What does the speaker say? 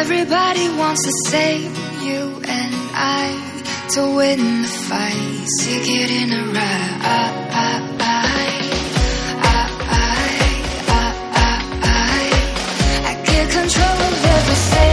Everybody wants to save you and I to win the fight, seek it in a ride. I, I, I, I, I, I, I, get control of everything.